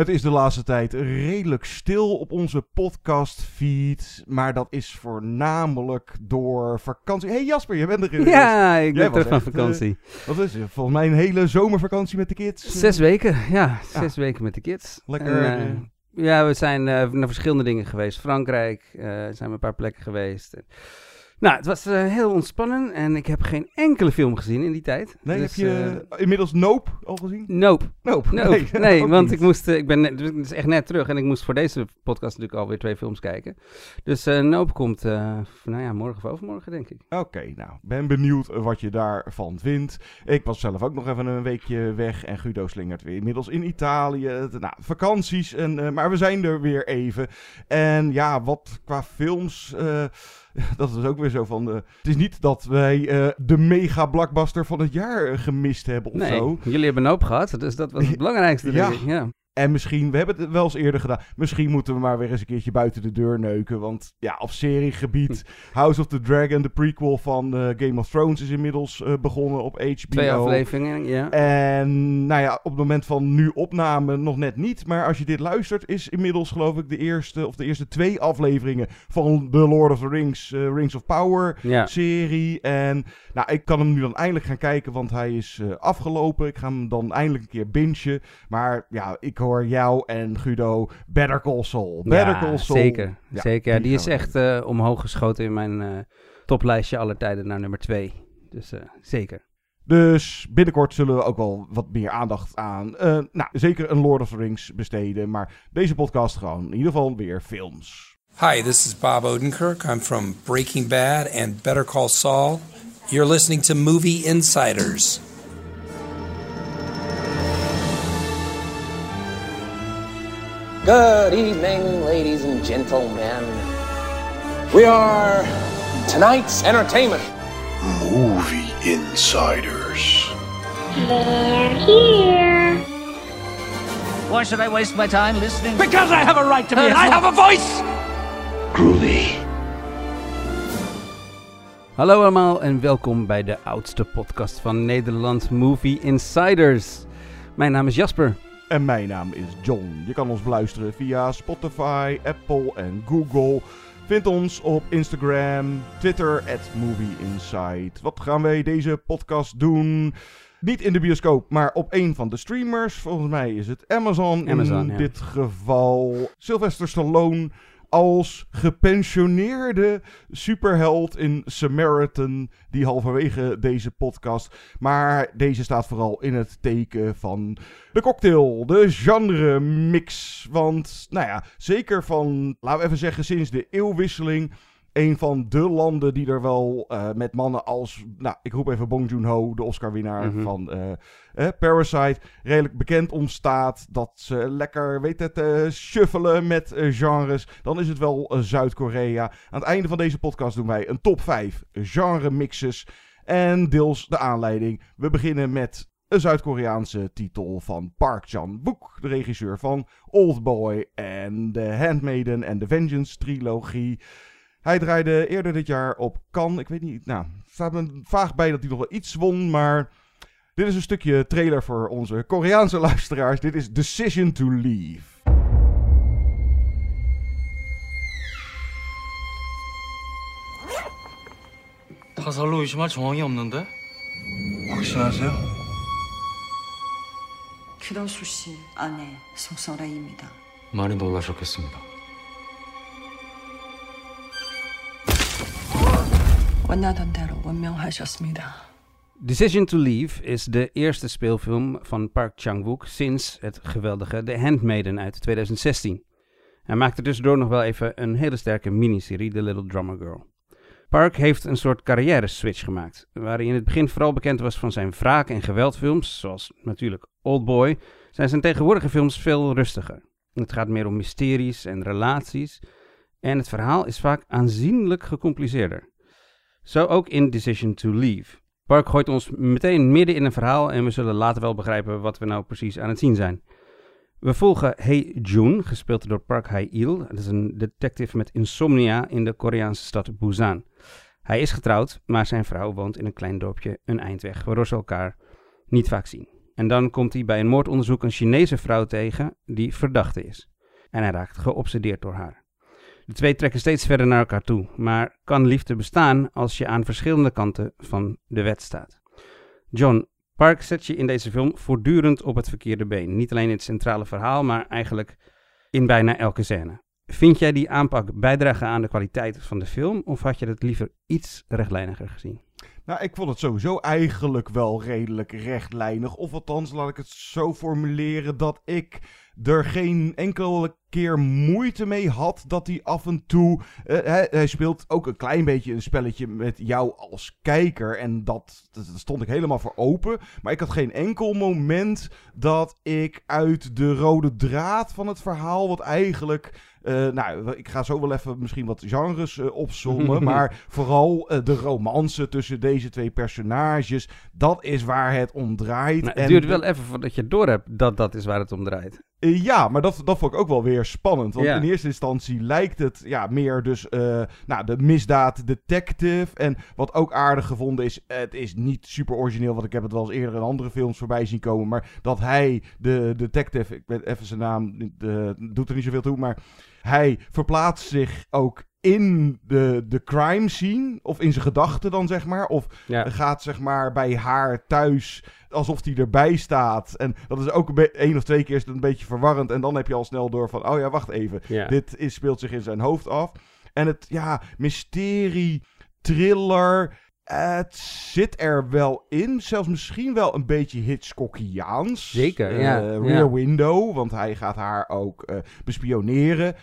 Het is de laatste tijd redelijk stil op onze podcastfeed. Maar dat is voornamelijk door vakantie. Hé hey Jasper, je bent er weer. Ja, ik ben terug van eh, vakantie. Wat is het? Volgens mij een hele zomervakantie met de kids. Zes weken, ja. Zes weken met de kids. Lekker, En, eh, eh, ja, we zijn naar verschillende dingen geweest. Frankrijk, zijn we een paar plekken geweest. Nou, het was eh, heel ontspannen en ik heb geen enkele film gezien in die tijd. Nee, Dus, heb je eh, inmiddels Nope al gezien? Nope. Nope. Nope. Nee, ook want ik moest, eh, ik ben net, dus het is echt net terug en ik moest voor deze podcast natuurlijk alweer twee films kijken. Dus Nope komt, nou ja, morgen of overmorgen denk ik. Oké, nou, ben benieuwd wat je daarvan vindt. Ik was zelf ook nog even een weekje weg en Guido slingert weer inmiddels in Italië. Nou, vakanties, en, maar we zijn er weer even. En ja, wat qua films, dat is ook weer zo van... eh, het is niet dat wij eh, de mega blockbuster van het jaar eh, gemist hebben of nee, zo. jullie hebben Nope gehad, dus dat was het belangrijkste. Ja. En misschien, we hebben het wel eens eerder gedaan. Misschien moeten we maar weer eens een keertje buiten de deur neuken. Want ja, op seriegebied. House of the Dragon, de prequel van eh, Game of Thrones, is inmiddels eh, begonnen op HBO. Twee afleveringen, ja. En nou ja, op het moment van nu opname nog net niet. Maar als je dit luistert, is inmiddels geloof ik de eerste of de eerste twee afleveringen van The Lord of the Rings, eh, Rings of Power Ja. serie. En nou, ik kan hem nu dan eindelijk gaan kijken, want hij is afgelopen. Ik ga hem dan eindelijk een keer bingen. Maar ja, ik hoor jou en Guido Better Call Saul. Better Ja, Call Saul. Zeker, Ja, zeker. Ja, die die is echt eh, omhoog geschoten in mijn eh, toplijstje aller tijden naar nummer twee. Dus eh, zeker. Dus binnenkort zullen we ook wel wat meer aandacht aan, eh, nou, zeker een Lord of the Rings besteden. Maar deze podcast gewoon in ieder geval weer films. Hi, this is Bob Odenkirk. I'm from Breaking Bad and Better Call Saul. You're listening to Movie Insiders. Good evening, ladies and gentlemen. We are tonight's entertainment. Movie Insiders. They're here. Why should I waste my time listening? Because I have a right to be. I have a voice. Groovy. Hallo allemaal en welkom bij de oudste podcast van Nederland, Movie Insiders. Mijn naam is Jasper. En mijn naam is John. Je kan ons beluisteren via Spotify, Apple en Google. Vind ons op Instagram, Twitter, at Movie Insight. Wat gaan wij deze podcast doen? Niet in de bioscoop, maar op een van de streamers. Volgens mij is het Amazon, Amazon, in ja. dit geval. Sylvester Stallone als gepensioneerde superheld in Samaritan, die halverwege deze podcast. Maar deze staat vooral in het teken van de cocktail, de genre mix. Want, nou ja, zeker van, laten we even zeggen, sinds de eeuwwisseling. Een van de landen die er wel eh, met mannen als, nou, ik roep even Bong Joon-ho, de Oscar-winnaar Mhm. van eh, eh, Parasite, redelijk bekend om staat. Dat ze lekker, weet het, eh shuffelen met genres. Dan is het wel Zuid-Korea. Aan het einde van deze podcast doen wij een top 5 genre mixes. En deels de aanleiding. We beginnen met een Zuid-Koreaanse titel van Park Chan-wook, de regisseur van Oldboy en The Handmaiden en The Vengeance trilogie. Hij draaide eerder dit jaar op Cannes. Ik weet niet, nou, er staat me vaag bij dat hij nog wel iets won, maar dit is een stukje trailer voor onze Koreaanse luisteraars. Dit is Decision to Leave. 타살로 의심할 정황이 없는데? 확신하세요? 규도수 씨 아내 송설아입니다. 많이 놀라셨겠습니다. 원하던 대로 원명하셨습니다. Decision to Leave is de eerste speelfilm van Park Chang-wook sinds het geweldige The Handmaiden uit 2016. Hij maakte tussendoor nog wel even een hele sterke miniserie, The Little Drummer Girl. Park heeft een soort carrière-switch gemaakt, waar hij in het begin vooral bekend was van zijn wraak- en geweldfilms, zoals natuurlijk Oldboy, zijn zijn tegenwoordige films veel rustiger. Het gaat meer om mysteries en relaties. En het verhaal is vaak aanzienlijk gecompliceerder. Zo ook in Decision to Leave. Park gooit ons meteen midden in een verhaal en we zullen later wel begrijpen wat we nou precies aan het zien zijn. We volgen Hee Jun, gespeeld door Park Hae-il. Dat is een detective met insomnia in de Koreaanse stad Busan. Hij is getrouwd, maar zijn vrouw woont in een klein dorpje een eindweg, waardoor ze elkaar niet vaak zien. En dan komt hij bij een moordonderzoek een Chinese vrouw tegen die verdachte is. En hij raakt geobsedeerd door haar. De twee trekken steeds verder naar elkaar toe, maar kan liefde bestaan als je aan verschillende kanten van de wet staat? John, Park zet je in deze film voortdurend op het verkeerde been. Niet alleen in het centrale verhaal, maar eigenlijk in bijna elke scène. Vind jij die aanpak bijdragen aan de kwaliteit van de film, of had je het liever iets rechtlijniger gezien? Nou, ik vond het sowieso eigenlijk wel redelijk rechtlijnig. Of althans, laat ik het zo formuleren dat ik er geen enkele keer moeite mee had dat hij af en toe. eh, hij, hij speelt ook een klein beetje een spelletje met jou als kijker. En dat, dat stond ik helemaal voor open. Maar ik had geen enkel moment dat ik uit de rode draad van het verhaal. Wat eigenlijk. eh, nou, ik ga zo wel even misschien wat genres eh, opzommen. maar vooral de romance tussen deze twee personages. Dat is waar het om draait. Nou, En het duurt wel even voordat je door hebt dat dat is waar het om draait. Eh, ja, maar dat, dat vond ik ook wel weer spannend. Want Ja. in eerste instantie lijkt het ja, meer dus eh, nou, de misdaad detective. En wat ook aardig gevonden is, het is niet super origineel, want ik heb het wel eens eerder in andere films voorbij zien komen. Maar dat hij, de detective, ik weet even zijn naam, doet er niet zoveel toe, maar hij verplaatst zich ook in de, de crime scene, of in zijn gedachten dan zeg maar. Of Ja. gaat zeg maar bij haar thuis alsof hij erbij staat. En dat is ook een één of twee keer is het een beetje verwarrend. En dan heb je al snel door van, oh ja, wacht even. Ja. Dit is, speelt zich in zijn hoofd af. En het, ja, mysterie, thriller, het zit er wel in. Zelfs misschien wel een beetje Hitchcockiaans. Zeker, Eh, ja, Rear ja. Window, want hij gaat haar ook eh, bespioneren.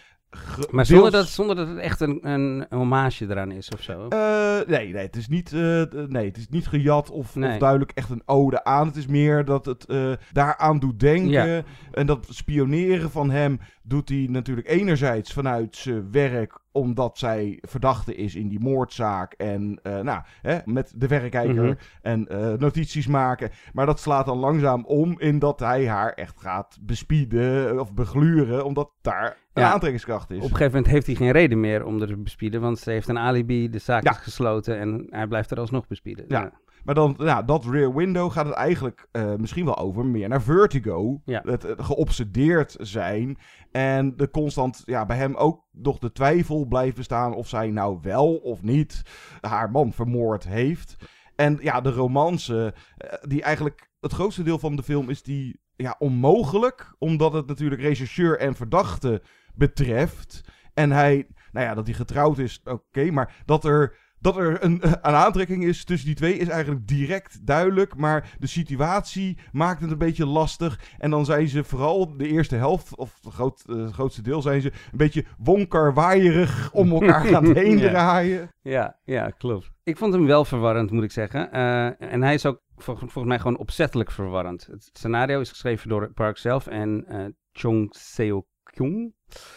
Maar zonder deels- dat, zonder dat het echt een, een hommage eraan is of zo. eh, nee, nee, het is niet, eh, nee, het is niet gejat of, Nee. of duidelijk echt een ode aan. Het is meer dat het eh, daaraan doet denken. Ja. En dat spioneren van hem doet hij natuurlijk enerzijds vanuit zijn werk omdat zij verdachte is in die moordzaak. En eh, nou, hè, met de verrekijker Mhm. en eh, notities maken. Maar dat slaat dan langzaam om in dat hij haar echt gaat bespieden of begluren. Omdat daar een Ja. aantrekkingskracht is. Op een gegeven moment heeft hij geen reden meer om er te bespieden, want ze heeft een alibi, de zaak Ja. is gesloten en hij blijft er alsnog bespieden. Ja. Maar dan, ja, dat Rear Window gaat het eigenlijk eh, misschien wel over meer naar Vertigo. Ja. Het, geobsedeerd zijn. En de constant, ja, bij hem ook nog de twijfel blijft bestaan of zij nou wel of niet haar man vermoord heeft. En ja, de romance, eh, die eigenlijk het grootste deel van de film is die ja, onmogelijk. Omdat het natuurlijk rechercheur en verdachte betreft. En hij, nou ja, dat hij getrouwd is, oké. maar dat er dat er een, een aantrekking is tussen die twee is eigenlijk direct duidelijk. Maar de situatie maakt het een beetje lastig. En dan zijn ze vooral de eerste helft, of het groot, eh, grootste deel, zijn ze een beetje wonkerwaaierig om elkaar gaan heen Ja. draaien. Ja, ja, klopt. Ik vond hem wel verwarrend, moet ik zeggen. Eh, en hij is ook vol- volgens mij gewoon opzettelijk verwarrend. Het scenario is geschreven door Park zelf en eh Chong Seo-kyung.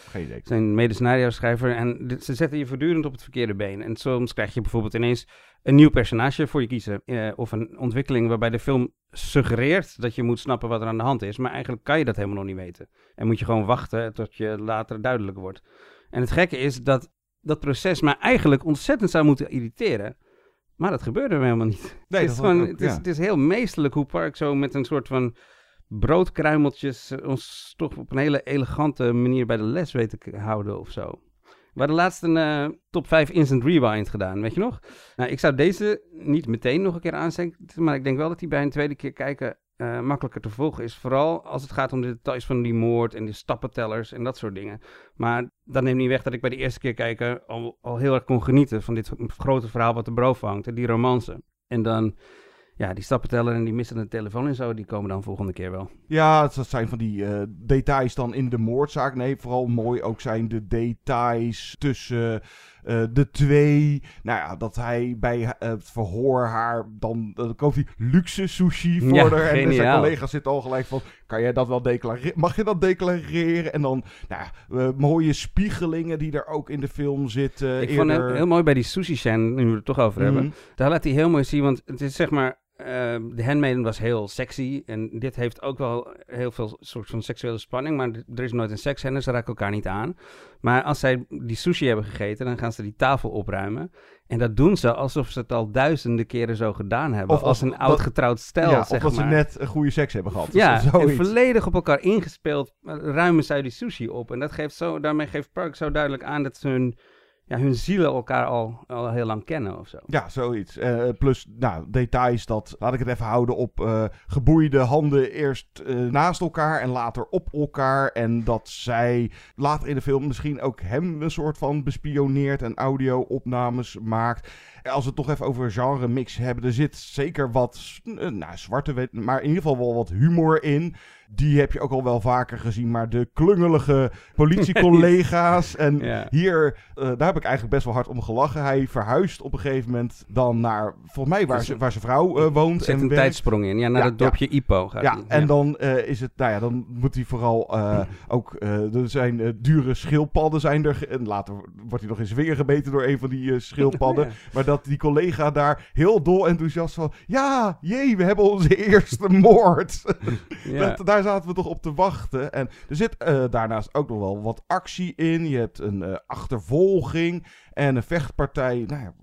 Geen idee. Zijn mede-scenario-schrijver. En dit- ze zetten je voortdurend op het verkeerde been. En soms krijg je bijvoorbeeld ineens een nieuw personage voor je kiezen. eh, of een ontwikkeling waarbij de film suggereert dat je moet snappen wat er aan de hand is. Maar eigenlijk kan je dat helemaal nog niet weten. En moet je gewoon wachten tot je later duidelijk wordt. En het gekke is dat dat proces mij eigenlijk ontzettend zou moeten irriteren. Maar dat gebeurde helemaal niet. Nee, het, is gewoon, ook, het, is, ja. het is heel meesterlijk hoe Park zo met een soort van broodkruimeltjes eh, ons toch op een hele elegante manier bij de les weet te k- houden of zo. We hadden laatst een eh, top 5 instant rewind gedaan, weet je nog? Nou, ik zou deze niet meteen nog een keer aanzetten, maar ik denk wel dat die bij een tweede keer kijken eh, makkelijker te volgen is. Vooral als het gaat om de details van die moord en die stappentellers en dat soort dingen. Maar dat neemt niet weg dat ik bij de eerste keer kijken al, heel erg kon genieten van dit grote verhaal wat er boven hangt en die romance. En dan, ja, die stappenteller en die missende telefoon en zo, die komen dan volgende keer wel. Ja, dat zijn van die eh, details dan in de moordzaak. Nee, vooral mooi ook zijn de details tussen Eh, de twee, nou ja, dat hij bij eh, het verhoor haar dan, dan koopt hij luxe sushi voor Ja, haar. En zijn collega's zitten al gelijk van, kan jij dat wel declareren? Mag je dat declareren? En dan, nou ja, eh, mooie spiegelingen die er ook in de film zitten. Ik vond het heel mooi bij die sushi scène, nu we het toch over hebben. Mhm. Daar laat hij heel mooi zien, want het is zeg maar... eh, de Handmaiden was heel sexy en dit heeft ook wel heel veel soort van seksuele spanning, maar er is nooit een seksscène, ze raken elkaar niet aan. Maar als zij die sushi hebben gegeten, dan gaan ze die tafel opruimen. En dat doen ze alsof ze het al duizenden keren zo gedaan hebben. Of als als- een oud getrouwd stel, ja, zeg of dat maar. ze net een goede seks hebben gehad. Ja, Dus en volledig op elkaar ingespeeld eh, ruimen zij die sushi op. En dat geeft zo, daarmee geeft Park zo duidelijk aan dat ze hun, ja, hun zielen elkaar al, al heel lang kennen of zo. Ja, zoiets. Eh, plus, nou, details dat, laat ik het even houden op eh, geboeide handen eerst eh, naast elkaar en later op elkaar. En dat zij later in de film misschien ook hem een soort van bespioneert en audio-opnames maakt. Als we het toch even over genre mix hebben, er zit zeker wat, eh, nou, zwarte, maar in ieder geval wel wat humor in. Die heb je ook al wel vaker gezien, maar de klungelige politiecollega's. en Ja. hier, eh, daar heb ik eigenlijk best wel hard om gelachen. Hij verhuist op een gegeven moment dan naar, volgens mij, waar, Dus- ze, waar zijn vrouw eh, woont. Er zit en een werkt. tijdsprong in. Ja, naar Ja, het dorpje Ipo gaat Ja, hij. en dan is het, nou ja, dan moet hij vooral ook, er zijn dure schildpadden zijn er, en later wordt hij nog zijn vinger gebeten door een van die schildpadden. Maar dat die collega daar heel dol enthousiast van, ja, jee, we hebben onze eerste moord. Ja. Dat- daar zaten we toch op te wachten. En er zit eh, daarnaast ook nog wel wat actie in. Je hebt een eh, achtervolging en een vechtpartij. Nou ja,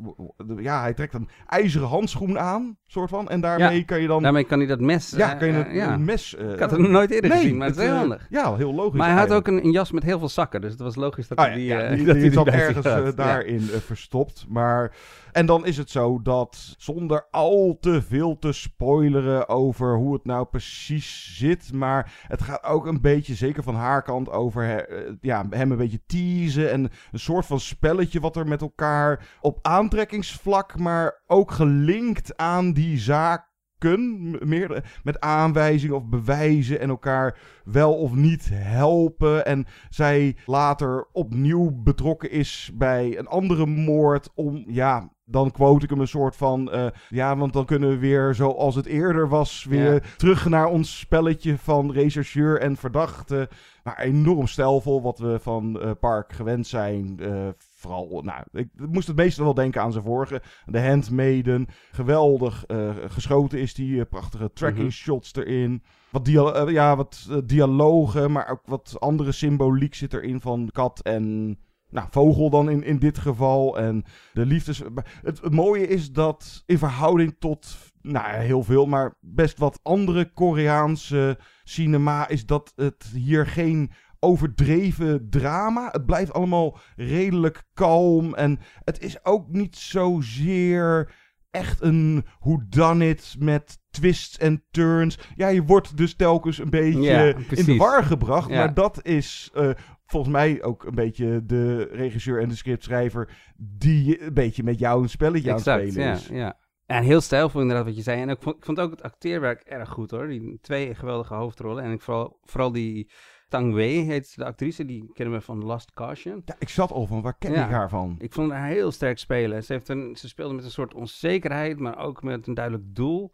ja, hij trekt een ijzeren handschoen aan, soort van. En daarmee Ja, kan je dan... Daarmee kan hij dat mes... ja, kan je eh, een, ja. een mes... eh, Ik had het nog nooit eerder nee, gezien, maar het is heel eh, handig. Ja, heel logisch. Maar hij had ook een, een jas met heel veel zakken, dus het was logisch dat Ah, hij die... ja, die, dat die zat zich ergens had. daarin verstopt. Maar... En dan is het zo dat, zonder al te veel te spoileren over hoe het nou precies zit, maar het gaat ook een beetje, zeker van haar kant, over ja, hem een beetje teasen en een soort van spelletje wat er met elkaar op aantrekkingsvlak, maar ook gelinkt aan die zaak kun, meer met aanwijzingen of bewijzen en elkaar wel of niet helpen. En zij later opnieuw betrokken is bij een andere moord om, ja, dan quote ik hem een soort van, eh, ja, want dan kunnen we weer zoals het eerder was, weer Ja. terug naar ons spelletje van rechercheur en verdachte. Maar enorm stijlvol, wat we van eh, Park gewend zijn. Eh, vooral, nou, ik moest het meeste wel denken aan zijn vorige. De Handmaiden. Geweldig eh, geschoten is die. eh, prachtige tracking Mhm. shots erin. Wat, dia eh, ja, wat dialogen, maar ook wat andere symboliek zit erin van kat en... Nou, vogel dan in, in dit geval. En de liefdes... Het, het mooie is dat in verhouding tot... Nou, ja, heel veel, maar best wat andere Koreaanse cinema... is dat het hier geen overdreven drama. Het blijft allemaal redelijk kalm. En het is ook niet zozeer echt een whodunit met twists en turns. Ja, je wordt dus telkens een beetje Ja, in de war gebracht. Ja. Maar dat is eh, volgens mij ook een beetje de regisseur en de scriptschrijver... die een beetje met jou een spelletje aan het spelen ja, is. ja. En heel stijlvol inderdaad wat je zei. En ik vond, ik vond ook het acteerwerk erg goed hoor. Die twee geweldige hoofdrollen. En ik vooral, vooral die Tang Wei heet de actrice. Die kennen we van Last Caution. Ja, ik zat al van, waar ken Ja. ik haar van? Ik vond haar heel sterk spelen. Ze, heeft een, ze speelde met een soort onzekerheid, maar ook met een duidelijk doel.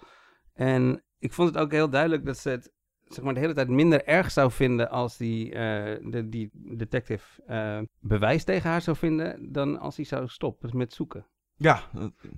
En ik vond het ook heel duidelijk dat ze het zeg maar, de hele tijd minder erg zou vinden als die, eh, de, die detective eh, bewijs tegen haar zou vinden, dan als hij zou stoppen met zoeken. Ja,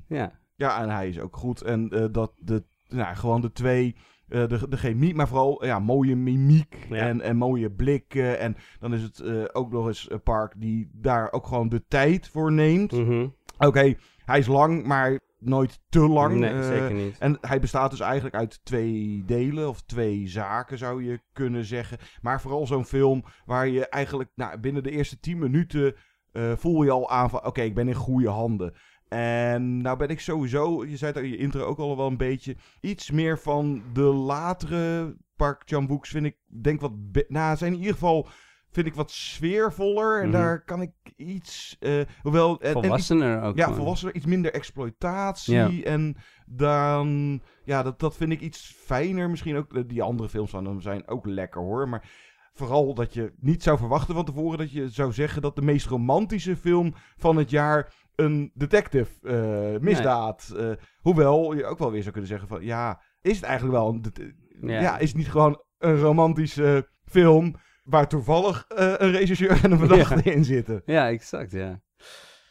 Ja. Ja, en hij is ook goed. En eh, dat de, nou, gewoon de twee, eh, de, de chemie, maar vooral ja, mooie mimiek Ja. en, en mooie blikken. En dan is het eh, ook nog eens een park die daar ook gewoon de tijd voor neemt. Mhm. Oké, hij is lang, maar nooit te lang. Nee, Eh, zeker niet. En hij bestaat dus eigenlijk uit twee delen of twee zaken zou je kunnen zeggen. Maar vooral zo'n film waar je eigenlijk nou, binnen de eerste tien minuten eh, voel je al aan van oké, ik ben in goede handen. En nou ben ik sowieso, je zei het in je intro ook al wel een beetje, iets meer van de latere Park Chan-wook's vind ik, denk wat, nou zijn in ieder geval, vind ik wat sfeervoller. En Mhm. daar kan ik iets, eh, hoewel... en- en iets- Volwassener ook Ja, volwassener, iets minder exploitatie. En dan, ja, dat, dat vind ik iets fijner. Misschien ook, die andere films van hem zijn ook lekker hoor. Maar Vooral dat je niet zou verwachten van tevoren dat je zou zeggen dat de meest romantische film van het jaar een detective eh, misdaad. eh, hoewel je ook wel weer zou kunnen zeggen van ja, is het eigenlijk wel een Ja. ja. is het niet gewoon een romantische film waar toevallig eh, een regisseur en een verdachte in zitten. Ja, exact, ja.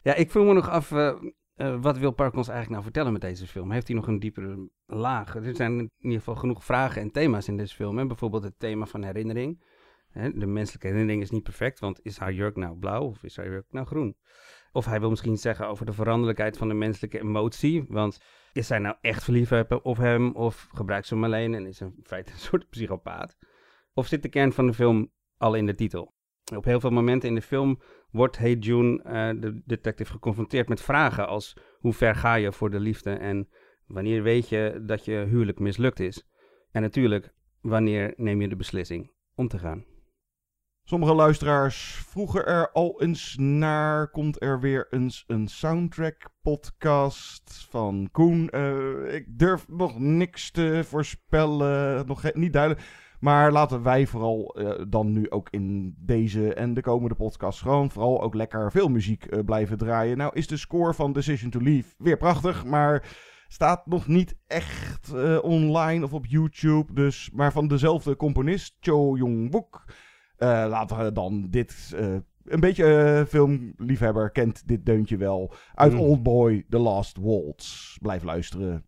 Ja, ik vroeg me nog af, wat wil Park ons eigenlijk nou vertellen met deze film? Heeft hij nog een diepere laag? Er zijn in ieder geval genoeg vragen en thema's in deze film. Hè? Bijvoorbeeld het thema van herinnering. De menselijke herinnering is niet perfect, want is haar jurk nou blauw of is haar jurk nou groen? Of hij wil misschien zeggen over de veranderlijkheid van de menselijke emotie. Want is zij nou echt verliefd op hem of gebruikt ze hem alleen en is in feite een soort psychopaat? Of zit de kern van de film al in de titel? Op heel veel momenten in de film wordt Hey June, eh, de detective, geconfronteerd met vragen als hoe ver ga je voor de liefde en wanneer weet je dat je huwelijk mislukt is? En natuurlijk, wanneer neem je de beslissing om te gaan? Sommige luisteraars vroegen er al eens naar. Komt er weer eens een soundtrack podcast van Koen? Eh, ik durf nog niks te voorspellen. Nog niet duidelijk. Maar laten wij vooral eh, dan nu ook in deze en de komende podcast gewoon vooral ook lekker veel muziek eh, blijven draaien. Nou is de score van Decision to Leave weer prachtig, maar staat nog niet echt online of op YouTube. Dus, maar van dezelfde componist, Cho Yong-wook. Eh, laten we dan dit. eh, een beetje eh, filmliefhebber kent dit deuntje wel. Uit Mm. Oldboy, The Last Waltz. Blijf luisteren.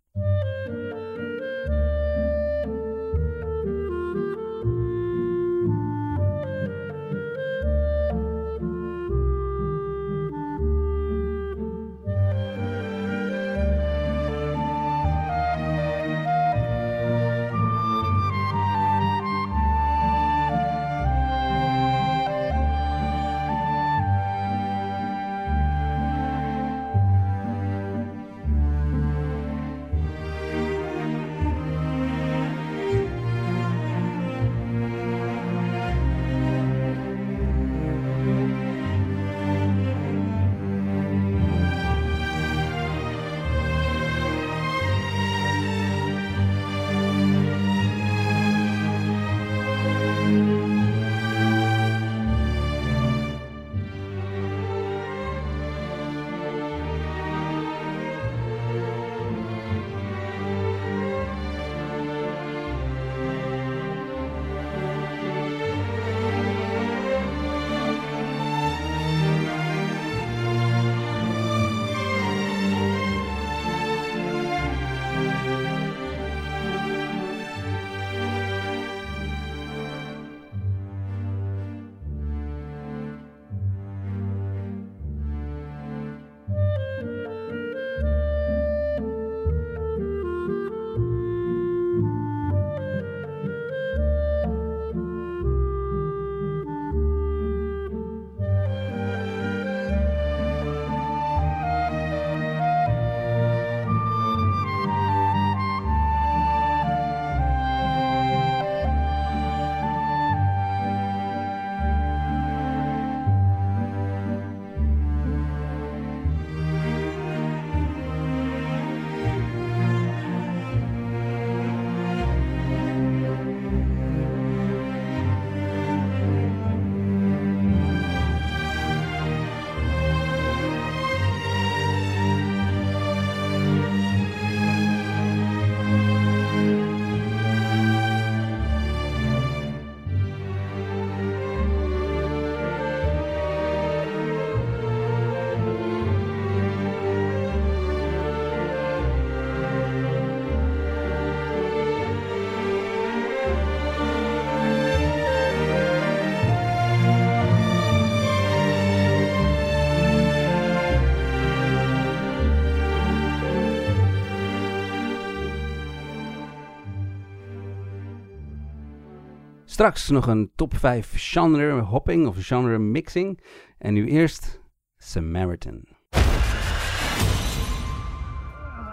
Straks nog een top 5 genre hopping of genre mixing. En nu eerst Samaritan.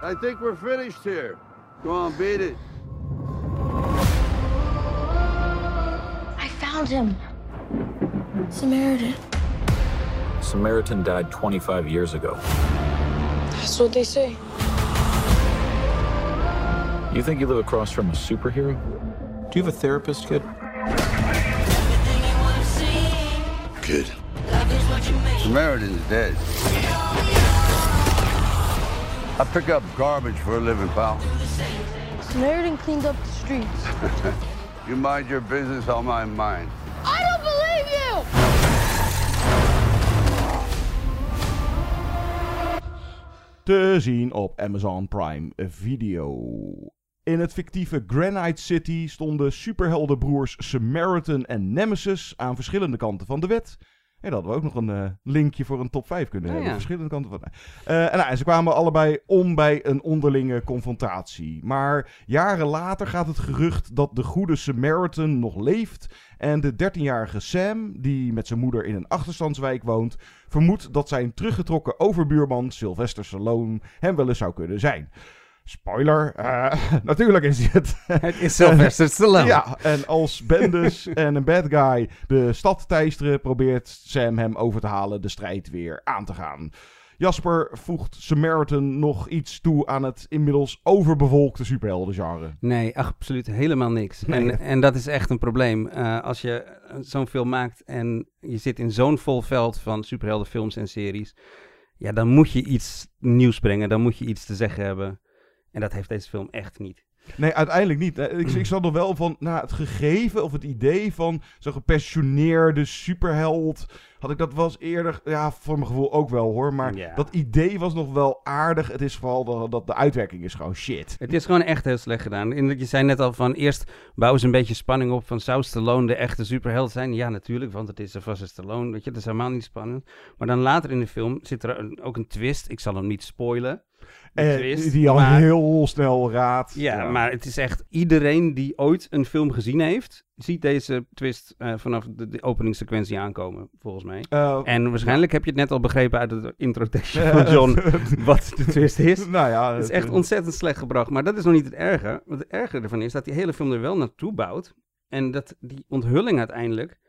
I think we're finished here. Go on, beat it. I found him. Samaritan. Samaritan died 25 years ago. That's what they say. You think you live across from a superhero? Do you have a therapist, kid? Kid? Samaritan's dead. I pick up garbage for a living, pal. Samaritan cleaned up the streets. you mind your business, I'll mind mine. I don't believe you! Te zien op Amazon Prime Video. In het fictieve Granite City stonden superheldenbroers Samaritan en Nemesis aan verschillende kanten van de wet. En dat we ook nog een eh, linkje voor een top 5 kunnen hebben. ja. Verschillende kanten van. Eh, en, nou, en ze kwamen allebei om bij een onderlinge confrontatie. Maar jaren later gaat het gerucht dat de goede Samaritan nog leeft. En de 13-jarige Sam, die met zijn moeder in een achterstandswijk woont, vermoedt dat zijn teruggetrokken overbuurman Sylvester Stallone hem wel eens zou kunnen zijn. Spoiler, eh, natuurlijk is hij het. Het is Sylvester Stallone. Ja, en als Bendis en een bad guy de stad teisteren, probeert Sam hem over te halen de strijd weer aan te gaan. Jasper voegt Samaritan nog iets toe aan het inmiddels overbevolkte superheldengenre. Nee, absoluut helemaal niks. Nee. En, en dat is echt een probleem. Eh, als je zo'n film maakt en je zit in zo'n vol veld van superheldenfilms en series, ja, dan moet je iets nieuws brengen, dan moet je iets te zeggen hebben. En dat heeft deze film echt niet. Nee, uiteindelijk niet. Ik, ik zat nog wel van, nou, het gegeven of het idee van zo'n gepensioneerde superheld. Had ik dat was eerder, ja, voor mijn gevoel ook wel hoor. Maar Ja. dat idee was nog wel aardig. Het is vooral dat, dat de uitwerking is gewoon shit. Het is gewoon echt heel slecht gedaan. En je zei net al van eerst bouwen ze een beetje spanning op van zou Stallone de echte superheld zijn? Ja, natuurlijk, want het is vast een Stallone. Weet je, dat is helemaal niet spannend. Maar dan later in de film zit er ook een twist. Ik zal hem niet spoilen. Twist, die al maar- heel snel raadt. Ja, maar het is echt iedereen die ooit een film gezien heeft, ziet deze twist eh, vanaf de, de openingssequentie aankomen, volgens mij. Eh, en waarschijnlijk heb je het net al begrepen uit de introductie van John, wat de twist is. Nou ja, het is het- echt ontzettend slecht gebracht. Maar dat is nog niet het erge. Want het erge ervan is dat die hele film er wel naartoe bouwt. En dat die onthulling uiteindelijk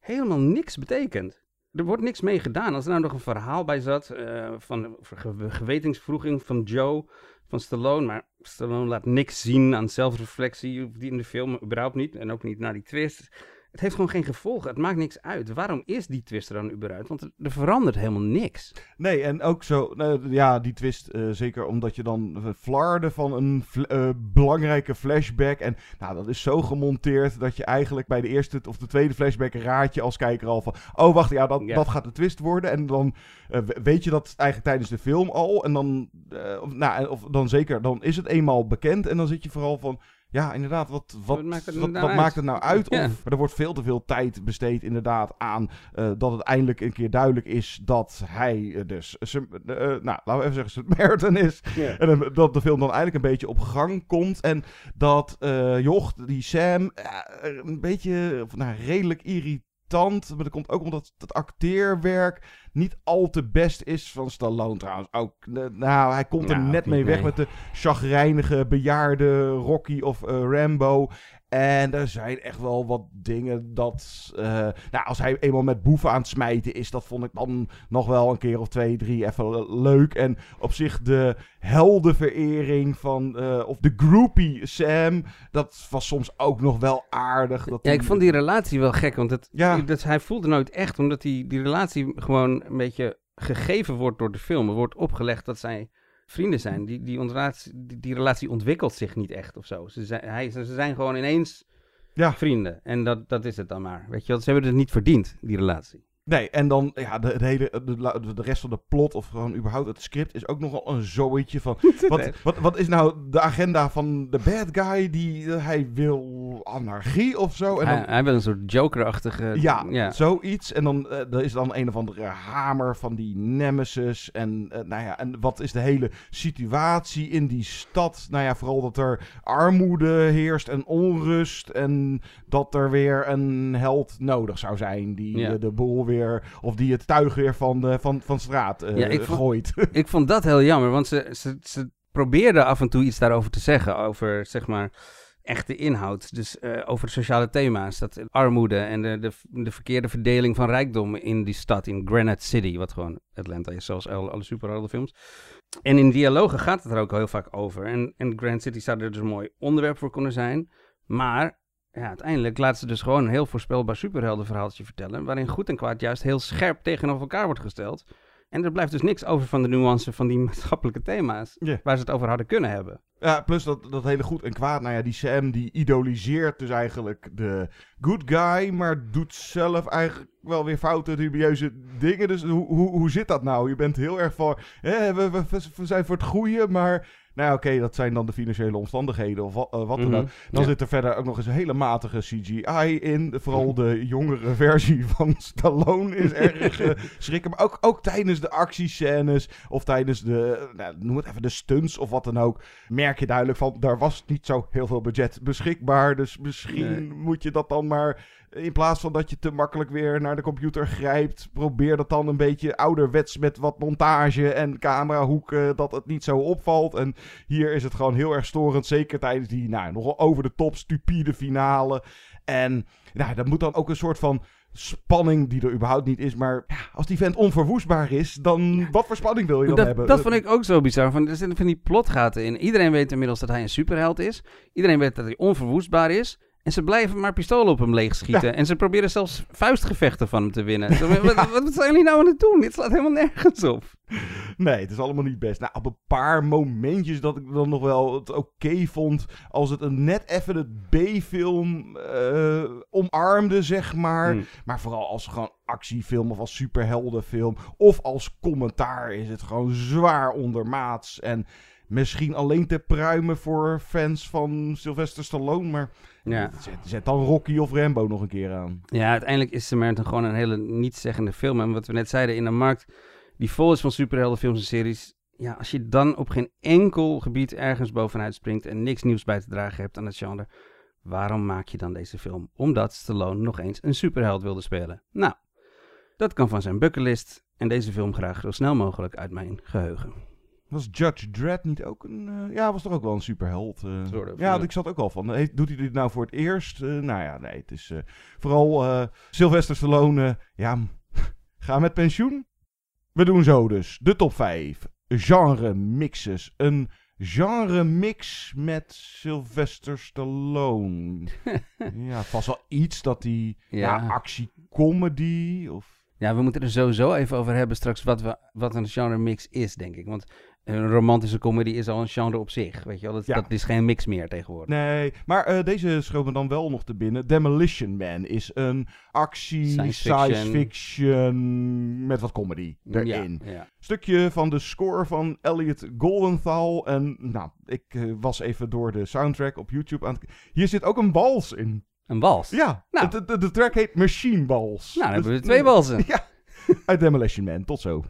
helemaal niks betekent. Er wordt niks mee gedaan. Als er nou nog een verhaal bij zat eh, van over ge- gewetensvroeging van Joe, van Stallone. Maar Stallone laat niks zien aan zelfreflectie die in de film, überhaupt niet. En ook niet naar die twist. Het heeft gewoon geen gevolgen. Het maakt niks uit. Waarom is die twist er dan überhaupt? Want er, er verandert helemaal niks. Nee, en ook zo, nou, ja, die twist, eh, zeker omdat je dan flarde van een fl- eh, belangrijke flashback. En nou, dat is zo gemonteerd dat je eigenlijk bij de eerste of de tweede flashback raad je als kijker al van, oh wacht, ja, dat, Ja. dat gaat de twist worden. En dan eh, we- weet je dat eigenlijk tijdens de film al. En dan, of, nou, of dan zeker, dan is het eenmaal bekend. En dan zit je vooral van, ja, inderdaad, wat, wat, Wat maakt het wat, nou wat maakt het nou uit? Ja. Of, maar er wordt veel te veel tijd besteed inderdaad aan eh, dat het eindelijk een keer duidelijk is dat hij eh, dus, eh, nou, laten we even zeggen, Samaritan is. Ja. En dat de film dan eigenlijk een beetje op gang komt. En dat Jocht, die Sam, een beetje, nou, redelijk irritant. Maar dat komt ook omdat het acteerwerk niet al te best is van Stallone trouwens. Ook, eh, nou, hij komt er Nou, net mee weg nee. met de chagrijnige bejaarde Rocky of eh, Rambo. En er zijn echt wel wat dingen dat... eh, nou, als hij eenmaal met boeven aan het smijten is... dat vond ik dan nog wel een keer of twee, drie even leuk. En op zich de heldenverering van... eh, of de groupie Sam... dat was soms ook nog wel aardig. Dat Ja, ik vond die relatie wel gek, want het, Ja. dat, hij voelde nooit echt, omdat die, die relatie gewoon een beetje gegeven wordt door de film. Er wordt opgelegd dat zij vrienden zijn. Die, die, ontraad- die, die relatie ontwikkelt zich niet echt of zo. Ze zijn, hij, ze zijn gewoon ineens Ja. vrienden. En dat, dat is het dan maar. Weet je, wel. ze hebben het niet verdiend, die relatie. Nee, en dan ja, de, de, hele, de, de rest van de plot of gewoon überhaupt het script is ook nogal een zooitje van... wat, wat, wat is nou de agenda van de bad guy die hij wil anarchie of zo? En hij, dan, hij wil een soort Joker-achtige... ja, ja. zoiets. En dan eh, er is dan een of andere hamer van die nemesis. En, eh, nou ja, en wat is de hele situatie in die stad? Nou ja, vooral dat er armoede heerst en onrust. En dat er weer een held nodig zou zijn die Ja. eh, de boel weer... Of die het tuig weer van, de, van, van straat Ja, ik vond- gooit. Ik vond dat heel jammer, want ze, ze, ze probeerden af en toe iets daarover te zeggen. Over, zeg maar, echte inhoud. Dus eh, over sociale thema's. Dat armoede en de, de, de verkeerde verdeling van rijkdom in die stad, in Granite City. Wat gewoon Atlanta is, zoals alle, alle superheldenfilms. En in dialogen gaat het er ook heel vaak over. En, en Granite City zou er dus een mooi onderwerp voor kunnen zijn. Maar ja, uiteindelijk laat ze dus gewoon een heel voorspelbaar superheldenverhaaltje vertellen. Waarin goed en kwaad juist heel scherp tegenover elkaar wordt gesteld. En er blijft dus niks over van de nuance van die maatschappelijke thema's. Waar ze het over hadden kunnen hebben. Ja, plus dat, dat hele goed en kwaad. Nou ja, die Sam die idoliseert dus eigenlijk de good guy, maar doet zelf eigenlijk wel weer foute, dubieuze dingen. Dus hoe, hoe, hoe zit dat nou? Je bent heel erg van, hè, we, we, we zijn voor het goede, maar... Nou ja, oké, dat zijn dan de financiële omstandigheden of wat, eh, wat dan Mhm. ook. Dan Ja. zit er verder ook nog eens een hele matige CGI in. Vooral de jongere versie van Stallone is erg eh, schrikken. Maar ook, ook tijdens de actiescènes of tijdens de, nou, noem het even de stunts of wat dan ook, merk je duidelijk van, daar was niet zo heel veel budget beschikbaar. Dus misschien Nee. moet je dat dan maar, in plaats van dat je te makkelijk weer naar de computer grijpt, probeer dat dan een beetje ouderwets met wat montage en camerahoeken, dat het niet zo opvalt. En hier is het gewoon heel erg storend, zeker tijdens die, nou, nogal over de top stupide finale. En nou, dat moet dan ook een soort van spanning die er überhaupt niet is. Maar ja, als die vent onverwoestbaar is, dan wat voor spanning wil je dan Dat, hebben? dat vond ik ook zo bizar. Van, er zitten van die plotgaten in. Iedereen weet inmiddels dat hij een superheld is. Iedereen weet dat hij onverwoestbaar is. En ze blijven maar pistolen op hem leegschieten. En ze proberen zelfs vuistgevechten van hem te winnen. Zo, wat, wat, wat zijn jullie nou aan het doen? Dit slaat helemaal nergens op. Nee, het is allemaal niet best. Nou, op een paar momentjes dat ik dan nog wel het oké vond. Als het een net even het B-film eh, omarmde, zeg maar. Hmm. Maar vooral als gewoon actiefilm of als superheldenfilm. Of als commentaar is het gewoon zwaar ondermaats. En misschien alleen te pruimen voor fans van Sylvester Stallone. Maar Ja. zet, zet dan Rocky of Rambo nog een keer aan. Ja, uiteindelijk is Samaritan gewoon een hele nietszeggende film. En wat we net zeiden, in een markt die vol is van superheldenfilms en series. Ja, als je dan op geen enkel gebied ergens bovenuit springt en niks nieuws bij te dragen hebt aan het genre. Waarom maak je dan deze film? Omdat Stallone nog eens een superheld wilde spelen. Nou, dat kan van zijn bucketlist. En deze film graag zo snel mogelijk uit mijn geheugen. Was Judge Dredd niet ook een... eh, ja, was toch ook wel een superheld? eh. Ja, ik zat ook al van. eh, doet hij dit nou voor het eerst? Nou ja, nee. Het is vooral Sylvester Stallone. ja, ga met pensioen. We doen zo dus. De top 5. Genre mixes. Een genre mix met Sylvester Stallone. ja, vast wel iets dat hij... Ja, Ja. actie, comedy of... Ja, we moeten er sowieso even over hebben straks wat, we, wat een genre mix is, denk ik. Want een romantische comedy is al een genre op zich, weet je wel. Dat, Ja. dat is geen mix meer tegenwoordig. Nee, maar eh, deze schoot me dan wel nog te binnen. Demolition Man is een actie, Science science fiction. met wat comedy erin. Ja, ja. Stukje van de score van Elliot Goldenthal. En nou, ik eh, was even door de soundtrack op YouTube aan het... Hier zit ook een wals in. Een wals? Ja, Nou. de, de, de track heet Machine Balls. Nou, dan hebben we Dus- twee walsen. Ja, uit Demolition Man. Tot zo.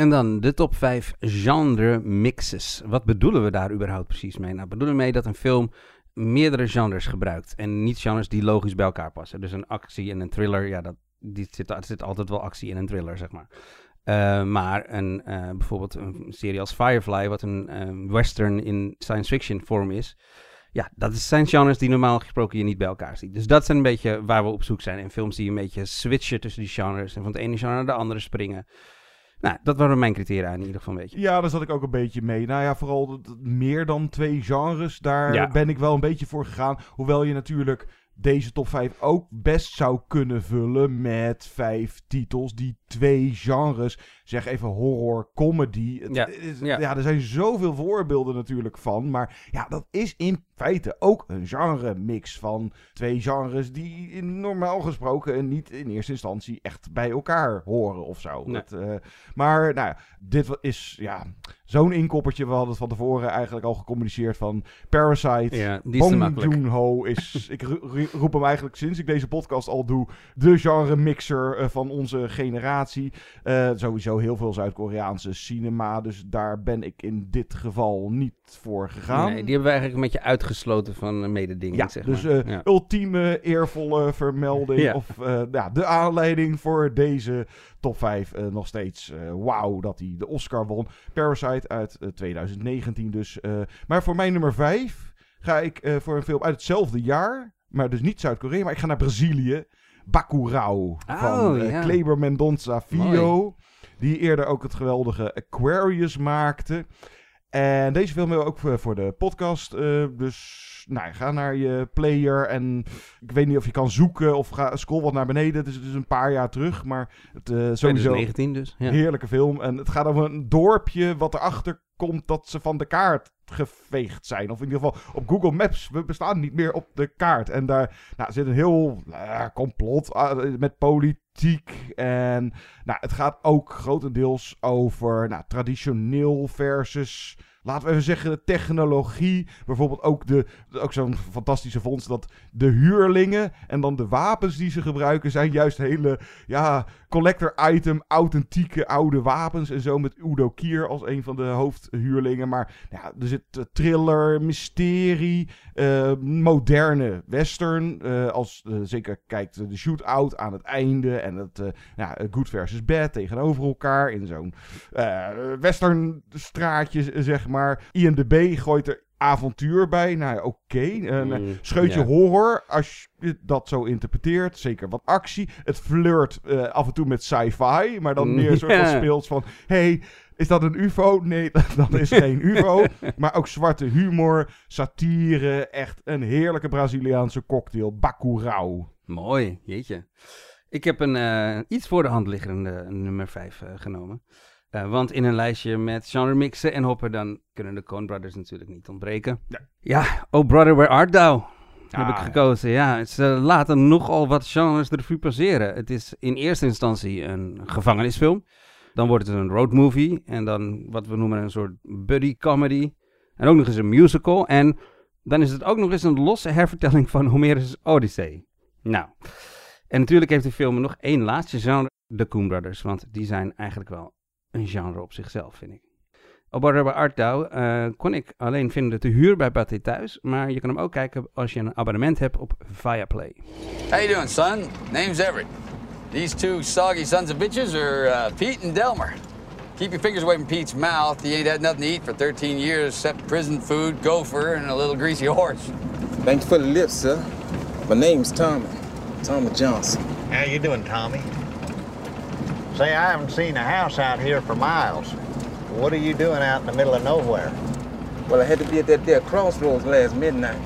En dan de top 5 genre mixes. Wat bedoelen we daar überhaupt precies mee? Nou, bedoelen we mee dat een film meerdere genres gebruikt. En niet genres die logisch bij elkaar passen. Dus een actie en een thriller, ja, dat, die zit, er zit altijd wel actie in een thriller, zeg maar. Eh, maar een, eh, bijvoorbeeld een serie als Firefly, wat een eh, western in science fiction vorm is. Ja, dat zijn genres die normaal gesproken je niet bij elkaar ziet. Dus dat zijn een beetje waar we op zoek zijn. In films die een beetje switchen tussen die genres. En van het ene genre naar de andere springen. Nou, dat waren mijn criteria in ieder geval een beetje. Ja, daar zat ik ook een beetje mee. Nou ja, vooral meer dan twee genres. Daar Ja. ben ik wel een beetje voor gegaan. Hoewel je natuurlijk deze top 5 ook best zou kunnen vullen met vijf titels die twee genres, zeg even horror, comedy. Het Ja, is- ja. ja, er zijn zoveel voorbeelden natuurlijk van, maar ja, dat is in feite ook een genre mix van twee genres die normaal gesproken niet in eerste instantie echt bij elkaar horen of zo. Nee. Het, eh, maar nou dit is ja, zo'n inkoppertje. We hadden het van tevoren eigenlijk al gecommuniceerd van Parasite. Ja, Bong. Joon-ho is, ik ro- ro- roep hem eigenlijk sinds ik deze podcast al doe, de genre mixer eh, van onze generatie. Eh, sowieso heel veel Zuid-Koreaanse cinema, dus daar ben ik in dit geval niet voor gegaan. Nee, die hebben we eigenlijk een beetje uitgesloten van eh, mededinging, Ja, zeg dus maar. Ja. ultieme eervolle vermelding. Ja. Of eh, ja, de aanleiding voor deze top 5. eh, nog steeds wauw dat hij de Oscar won. Parasite uit eh, 2019 dus. maar voor mijn nummer 5 ga ik voor een film uit hetzelfde jaar. Maar dus niet Zuid-Korea, maar ik ga naar Brazilië. Bacurau van eh, ja. Kleber Mendonça Filho. Die eerder ook het geweldige Aquarius maakte. En deze film hebben we ook voor- de podcast. eh, dus nou, ga naar je player en ik weet niet of je kan zoeken of ga, scroll wat naar beneden. Het is, het is een paar jaar terug, maar het, eh, sowieso 2019 dus. Ja. heerlijke film. En het gaat over een dorpje wat erachter komt dat ze van de kaart geveegd zijn. Of in ieder geval op Google Maps. We bestaan niet meer op de kaart. En daar nou, zit een heel eh, complot ah, met politiek. En nou, het gaat ook grotendeels over nou, traditioneel versus... Laten we even zeggen, de technologie. Bijvoorbeeld ook, de, ook zo'n fantastische vondst dat de huurlingen en dan de wapens die ze gebruiken zijn juist hele ja, collector item, authentieke oude wapens en zo met Udo Kier als een van de hoofdhuurlingen. Maar ja, er zit eh, thriller, mysterie, eh, moderne western. eh, als zeker kijkt de shootout aan het einde en het ja, good versus bad tegenover elkaar in zo'n western straatje, zeg maar. IMDb gooit er avontuur bij. Nou ja, oké. Een Mm, eh, scheutje horror, als je dat zo interpreteert. Zeker wat actie. Het flirt eh, af en toe met sci-fi, maar dan meer een soort van speels van... Hey, is dat een ufo? Nee, dat is geen ufo. Maar ook zwarte humor, satire. Echt een heerlijke Braziliaanse cocktail. Bacurau. Mooi, jeetje. Ik heb een eh, iets voor de hand liggende nummer 5 genomen. Eh, want in een lijstje met genre mixen en hoppen, dan kunnen de Coen Brothers natuurlijk niet ontbreken. Ja, Oh Brother, Where Art Thou? heb ik Ah, gekozen. Ja, ze laten nogal wat genres de revue passeren. Het is in eerste instantie een gevangenisfilm. Dan wordt het een roadmovie. En dan wat we noemen een soort buddy comedy. En ook nog eens een musical. En dan is het ook nog eens een losse hervertelling van Homerus' Odyssee. Nou, en natuurlijk heeft de film nog één laatste genre. De Coen Brothers. Want die zijn eigenlijk wel een genre op zichzelf, vind ik. Op Barber Art Thou eh, kon ik alleen vinden te huur bij Pathé Thuis. Maar je kan hem ook kijken als je een abonnement hebt op Viaplay. How you doing, son? Name's Everett. These two soggy sons of bitches are uh, Pete and Delmer. Keep your fingers away from Pete's mouth. He ain't had nothing to eat for 13 years except prison food, gopher, and a little greasy horse. Thanks for the lift, sir. My name's Tommy. Tommy Johnson. How you doing, Tommy? Say, I haven't seen a house out here for miles. What are you doing out in the middle of nowhere? Well, I had to be at that there crossroads last midnight.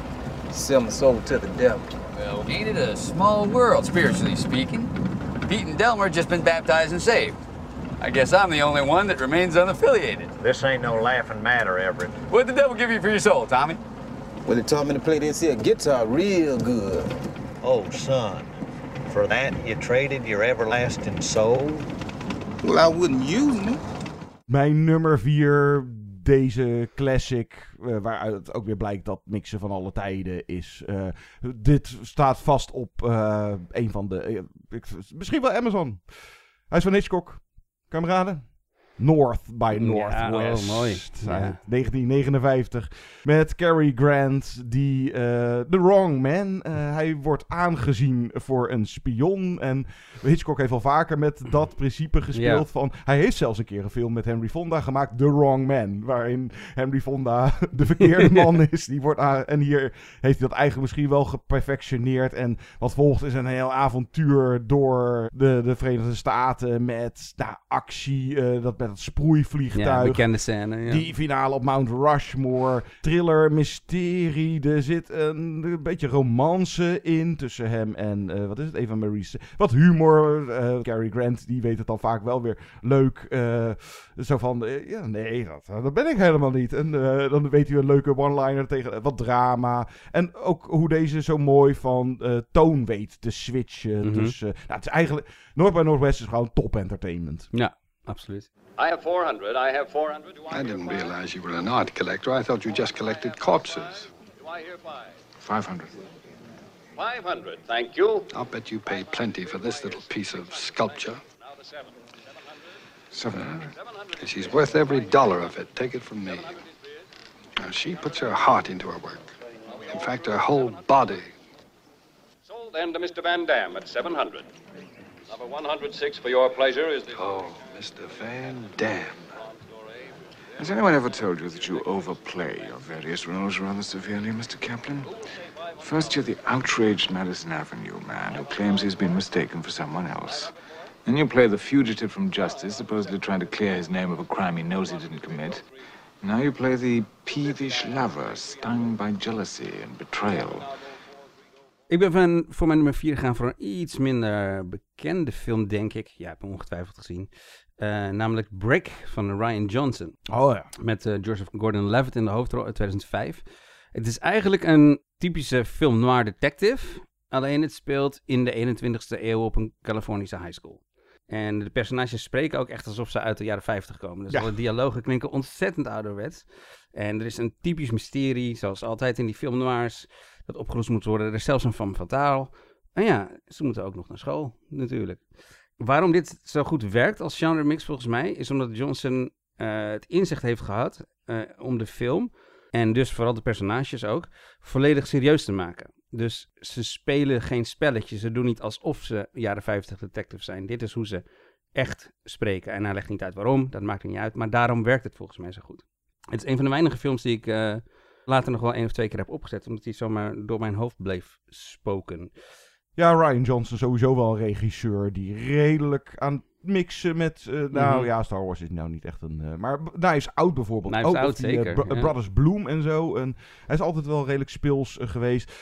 Sell my soul to the devil. Well, ain't it a small world, spiritually speaking? Pete and Delmer just been baptized and saved. I guess I'm the only one that remains unaffiliated. This ain't no laughing matter, Everett. What'd the devil give you for your soul, Tommy? Well, he taught me to play this here guitar real good. Oh, son. For that, you traded your everlasting soul? Well, I wouldn't use them. Mijn nummer 4, deze classic, eh, waaruit ook weer blijkt dat mixen van alle tijden is. eh, dit staat vast op eh, een van de, ik, misschien wel Amazon. Hij is van Hitchcock. Kameraden? North by Ja, Northwest. oh, mooi. Uit Ja. 1959. Met Cary Grant, die eh The Wrong Man. eh, hij wordt aangezien voor een spion. En Hitchcock heeft al vaker met dat principe gespeeld. Ja. Van, hij heeft zelfs een keer een film met Henry Fonda gemaakt, The Wrong Man. Waarin Henry Fonda de verkeerde man is. Die wordt en hier heeft hij dat eigenlijk misschien wel geperfectioneerd. En wat volgt is een heel avontuur door de, de Verenigde Staten met nou, actie. eh, dat met het sproeivliegtuig. Ja, bekende scène. Ja. Die finale op Mount Rushmore. Thriller, mysterie. Er zit een, een beetje romance in tussen hem en, eh, wat is het, Eva Marie. Wat humor. eh Cary Grant, die weet het dan vaak wel weer leuk. eh, zo van, ja, nee, dat, dat ben ik helemaal niet. En dan weet u een leuke one-liner tegen wat drama. En ook hoe deze zo mooi van toon weet te switchen. Dus eh, nou, het is eigenlijk, North by Northwest is gewoon top entertainment. Ja, absoluut. I have 400. I have 400. Do I, I didn't realize you were an art collector. I thought you just collected corpses. do I hear five? 500. 500. Thank you. I'll bet you pay plenty for this little piece of sculpture. Now the seven. 700. She's worth every dollar of it. Take it from me. Now, she puts her heart into her work. In fact, her whole body. Sold then to Mr. Van Dam at 700. Number 106 for your pleasure is. Oh, Mr. Van Dam. Has anyone ever told you that you overplay your various roles rather severely, Mr. Kaplan? First, you're the outraged Madison Avenue man who claims he's been mistaken for someone else. Then you play the fugitive from justice, supposedly trying to clear his name of a crime he knows he didn't commit. Now you play the peevish lover, stung by jealousy and betrayal. Ik ben van, voor mijn nummer 4 gegaan voor een iets minder bekende film, denk ik. Ja, ik heb hem ongetwijfeld gezien. Eh, namelijk Brick van Ryan Johnson. Oh ja. Met eh, Joseph Gordon-Levitt in de hoofdrol uit 2005. Het is eigenlijk een typische film noir detective. Alleen het speelt in de 21ste eeuw op een Californische high school. En de personages spreken ook echt alsof ze uit de jaren 50 komen. Dus Ja. alle dialogen klinken ontzettend ouderwets. En er is een typisch mysterie, zoals altijd in die film noirs, dat opgelost moet worden. Er is zelfs een femme fatale. En ja, ze moeten ook nog naar school, natuurlijk. Waarom dit zo goed werkt als genre mix volgens mij, is omdat Johnson eh, het inzicht heeft gehad eh, om de film, en dus vooral de personages ook, volledig serieus te maken. Dus ze spelen geen spelletje, ze doen niet alsof ze jaren 50 detectives zijn. Dit is hoe ze echt spreken. En hij legt niet uit waarom, dat maakt niet uit, maar daarom werkt het volgens mij zo goed. Het is een van de weinige films die ik eh, later nog wel één of twee keer heb opgezet, omdat hij zomaar door mijn hoofd bleef spoken. Ja, Ryan Johnson sowieso wel een regisseur die redelijk aan mixen met... eh, nou Mhm. ja, Star Wars is nou niet echt een... eh, maar Knives Out bijvoorbeeld. Knives ook, Out, of die, eh, zeker, ja. Brothers Bloom en zo. En hij is altijd wel redelijk speels geweest.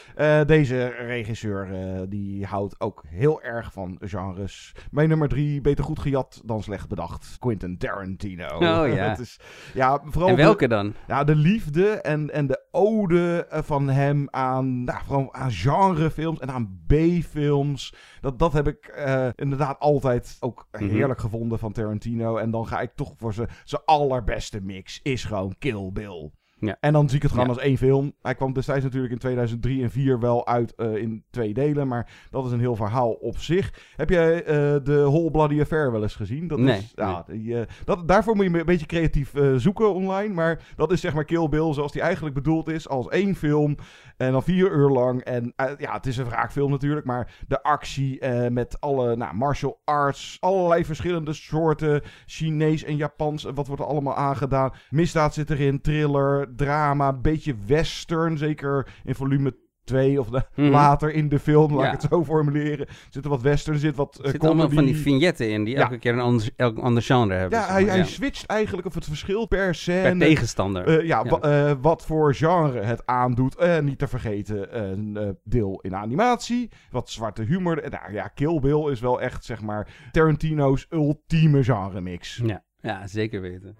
Deze regisseur die houdt ook heel erg van genres. Mijn nummer drie, beter goed gejat dan slecht bedacht. Quentin Tarantino. Oh, ja. Het is, ja vooral En de- welke dan? ja, de liefde en, en de ode van hem aan, nou, vooral aan genrefilms en aan B-films. Dat, dat heb ik inderdaad altijd ook. Heerlijk gevonden van Tarantino. En dan ga ik toch voor zijn zijn allerbeste mix, is gewoon Kill Bill. Ja. En dan zie ik het gewoon Ja. als één film. Hij kwam destijds natuurlijk in 2003 en 2004 wel uit eh, in twee delen. Maar dat is een heel verhaal op zich. Heb jij eh, de Whole Bloody Affair wel eens gezien? Dat Nee, Is, ja, die, eh, dat, daarvoor moet je een beetje creatief zoeken online. Maar dat is zeg maar Kill Bill zoals die eigenlijk bedoeld is. Als één film. En dan vier uur lang. En ja, het is een wraakfilm natuurlijk. Maar de actie met alle nou, martial arts. Allerlei verschillende soorten. Chinees en Japans. Wat wordt er allemaal aangedaan? Misdaad zit erin. Thriller, drama. Beetje western. Zeker in volume 2 of de- Mhm. later in de film. Laat Ja. ik het zo formuleren. Zit er wat western. Zit wat Er eh, zitten allemaal van die vignetten in die Ja. elke keer een ander, elk ander genre hebben. Ja, zeg hij, hij switcht eigenlijk of het verschil per scène. Per tegenstander. Eh, ja, eh, wat voor genre het aandoet. En niet te vergeten een eh, deel in animatie. Wat zwarte humor. En nou ja, Kill Bill is wel echt, zeg maar, Tarantino's ultieme genre mix. Ja, ja, zeker weten.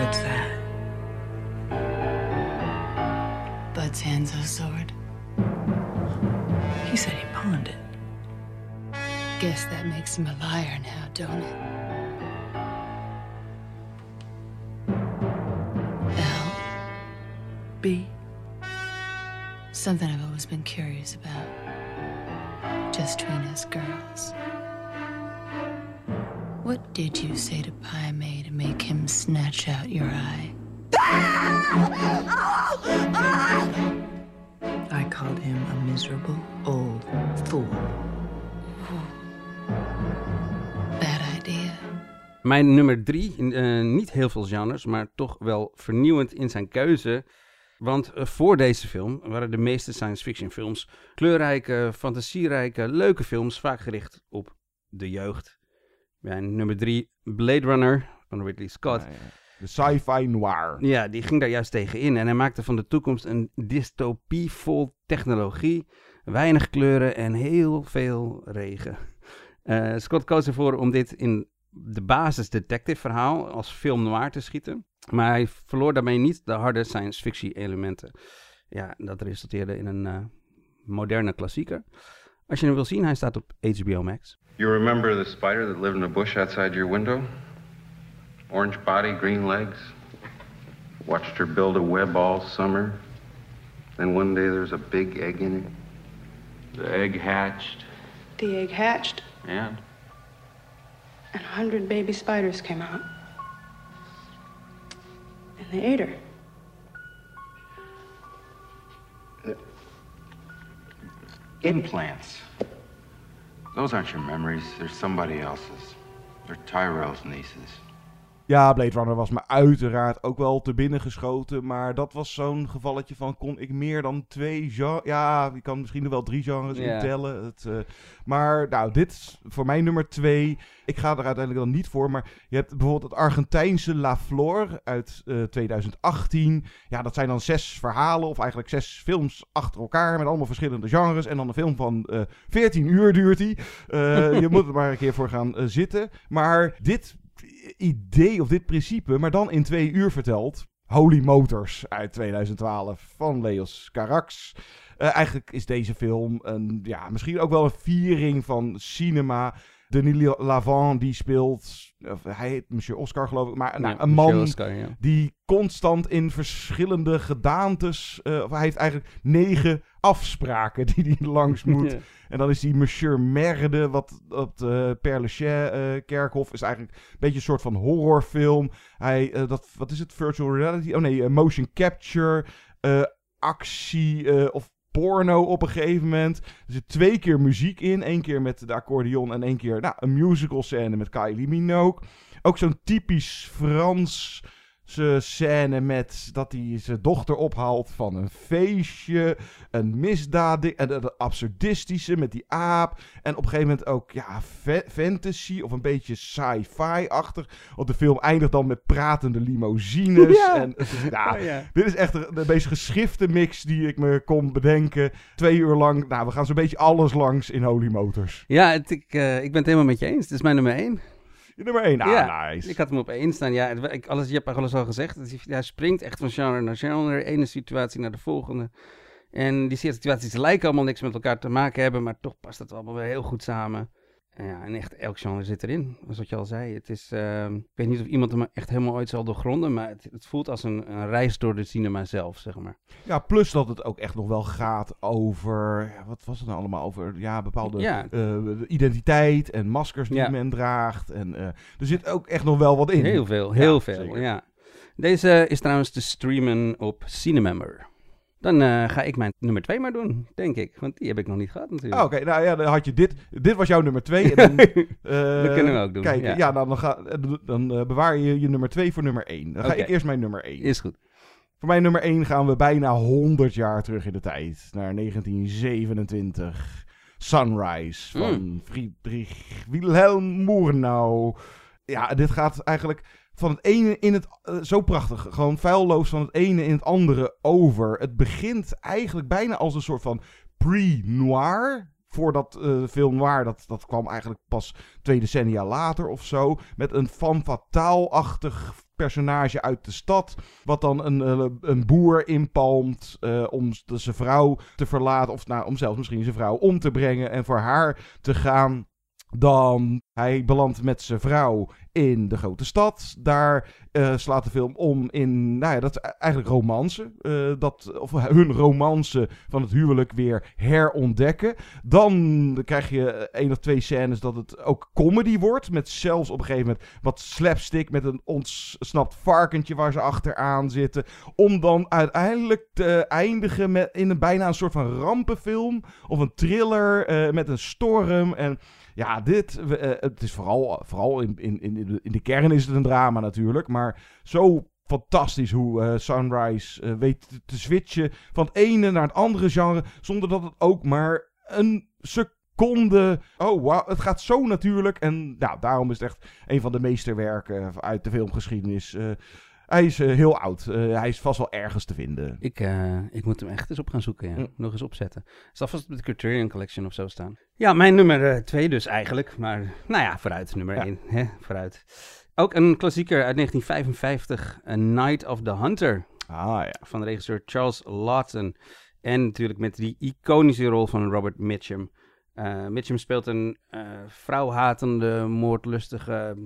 What's that? Bud Sanzo's sword. He said he pawned it. Guess that makes him a liar now, don't it? L. B. Something I've always been curious about. Just between us girls. What did you say to Pai Mei to make him snatch out your eye? miserable old fool. Bad idea. Mijn nummer drie, eh, niet heel veel genres, maar toch wel vernieuwend in zijn keuze. Want eh, voor deze film waren de meeste science fiction films kleurrijke, fantasierijke, leuke films, vaak gericht op de jeugd. En nummer drie, Blade Runner van Ridley Scott. Ja, ja. De sci-fi noir. Ja, die ging daar juist tegen in. En hij maakte van de toekomst een dystopie vol technologie, weinig kleuren en heel veel regen. Eh, Scott koos ervoor om dit in de basis detective verhaal als film noir te schieten. Maar hij verloor daarmee niet de harde science fiction elementen. Ja, dat resulteerde in een eh, moderne klassieker. Als je hem wil zien, hij staat op HBO Max. You remember the spider that lived in a bush outside your window? Orange body, green legs. Watched her build a web all summer. Then one day there's a big egg in it. The egg hatched. The egg hatched, And and a hundred baby spiders came out. And they ate her. implants. Those aren't your memories. They're somebody else's. They're Tyrell's nieces. Ja, Blade Runner was me uiteraard ook wel te binnen geschoten. Maar dat was zo'n gevalletje van, kon ik meer dan twee genres... Ja, ik kan misschien nog wel drie genres Ja. intellen. Het, eh, maar nou, dit is voor mij nummer twee. Ik ga er uiteindelijk dan niet voor. Maar je hebt bijvoorbeeld het Argentijnse La Flor uit eh, 2018. Ja, dat zijn dan zes verhalen of eigenlijk zes films achter elkaar. Met allemaal verschillende genres. En dan een film van eh 14 uur duurt die. Eh, je moet er maar een keer voor gaan eh, zitten. Maar dit idee of dit principe, maar dan in twee uur verteld. Holy Motors uit 2012 van Leos Carax. Eh, eigenlijk is deze film een, ja, misschien ook wel een viering van cinema. Denis Lavant die speelt, of hij heet Monsieur Oscar geloof ik, maar nou, Ja, een man Oscar, ja. die constant in verschillende gedaantes, eh, of hij heeft eigenlijk negen afspraken die hij langs moet. Ja. En dan is die Monsieur Merde, wat op de Père Lachaise eh, kerkhof is eigenlijk een beetje een soort van horrorfilm. Hij, eh, dat, wat is het, virtual reality? Oh nee, motion capture, actie of porno op een gegeven moment. Er zit twee keer muziek in. één keer met de accordeon en één keer nou, een musical scène met Kylie Minogue. Ook zo'n typisch Frans scène met dat hij zijn dochter ophaalt van een feestje. Een misdaad. En het absurdistische met die aap. En op een gegeven moment ook ja, fa- fantasy of een beetje sci-fi-achtig. Want de film eindigt dan met pratende limousines. Ja. En, het is- ja, Oh, ja. Dit is echt de, de meest geschifte mix die ik me kon bedenken. Twee uur lang. Nou, we gaan zo'n beetje alles langs in Holy Motors. Ja, het, ik, eh, ik ben het helemaal met je eens. Het is mijn nummer één. Je nummer één. Ah, ja, nice. ik had hem op één staan. Ja, ik, alles, je hebt alles al gezegd. Is- Hij springt echt van genre naar genre, ene situatie naar de volgende. En die situaties lijken allemaal niks met elkaar te maken hebben, maar toch past het allemaal weer heel goed samen. Ja, en echt elk genre zit erin, zoals wat je al zei. Het is, ehm, ik weet niet of iemand hem echt helemaal ooit zal doorgronden, maar het, het voelt als een, een reis door de cinema zelf, zeg maar. Ja, plus dat het ook echt nog wel gaat over. Ja, wat was het nou allemaal? Over ja, bepaalde Ja. eh, identiteit en maskers die Ja. men draagt. En eh, er zit ook echt nog wel wat in. Heel veel, heel veel, zeker. ja. Deze is trouwens te streamen op Cinemember. Dan eh, ga ik mijn nummer twee maar doen, denk ik. Want die heb ik nog niet gehad natuurlijk. Ah, Oké, nou ja, dan had je dit. Dit was jouw nummer twee. En dan, eh, Dat kunnen we ook doen, Kijk, ja. ja, dan, dan, ga, dan eh, bewaar je je nummer twee voor nummer één. Dan ga ik eerst mijn nummer één. Is goed. Voor mijn nummer 1 gaan we bijna 100 jaar terug in de tijd. Naar 1927. Sunrise van Mm. Friedrich Wilhelm Murnau. Ja, dit gaat eigenlijk van het ene in het... eh, zo prachtig. Gewoon feilloos van het ene in het andere over. Het begint eigenlijk bijna als een soort van pre-noir. Voordat eh film noir, dat, dat kwam eigenlijk pas twee decennia later of zo. Met een femme fatale-achtig personage uit de stad. Wat dan een, eh, een boer inpalmt eh, om zijn vrouw te verlaten. Of nou, om zelfs misschien zijn vrouw om te brengen en voor haar te gaan. Dan hij belandt met zijn vrouw in de grote stad. Daar eh, slaat de film om in, nou ja, dat is e- eigenlijk romance. eh, dat, of hun romance van het huwelijk weer herontdekken. Dan krijg je eh, één of twee scènes dat het ook comedy wordt. Met zelfs op een gegeven moment wat slapstick met een ontsnapt varkentje waar ze achteraan zitten. Om dan uiteindelijk te eindigen met, in een bijna een soort van rampenfilm. Of een thriller eh, met een storm. En ja, dit, eh, het is vooral, vooral in, in, in, in de kern is het een drama natuurlijk. Maar zo fantastisch hoe eh, Sunrise eh, weet te- switchen van het ene naar het andere genre. Zonder dat het ook maar een seconde. Oh, wow, het gaat zo natuurlijk. En nou, daarom is het echt een van de meesterwerken uit de filmgeschiedenis. Uh, hij is uh, heel oud. Uh, hij is vast wel ergens te vinden. Ik, ik moet hem echt eens op gaan zoeken. Ja. Mm. Nog eens opzetten. Zal vast op de Criterion Collection of zo staan. Ja, mijn nummer twee dus eigenlijk. Maar nou ja, vooruit. Nummer één. Hè? Vooruit. Ook een klassieker uit 1955. A Night of the Hunter. Ah ja. Van de regisseur Charles Lawton. En natuurlijk met die iconische rol van Robert Mitchum. Mitchum speelt een vrouwhatende, moordlustige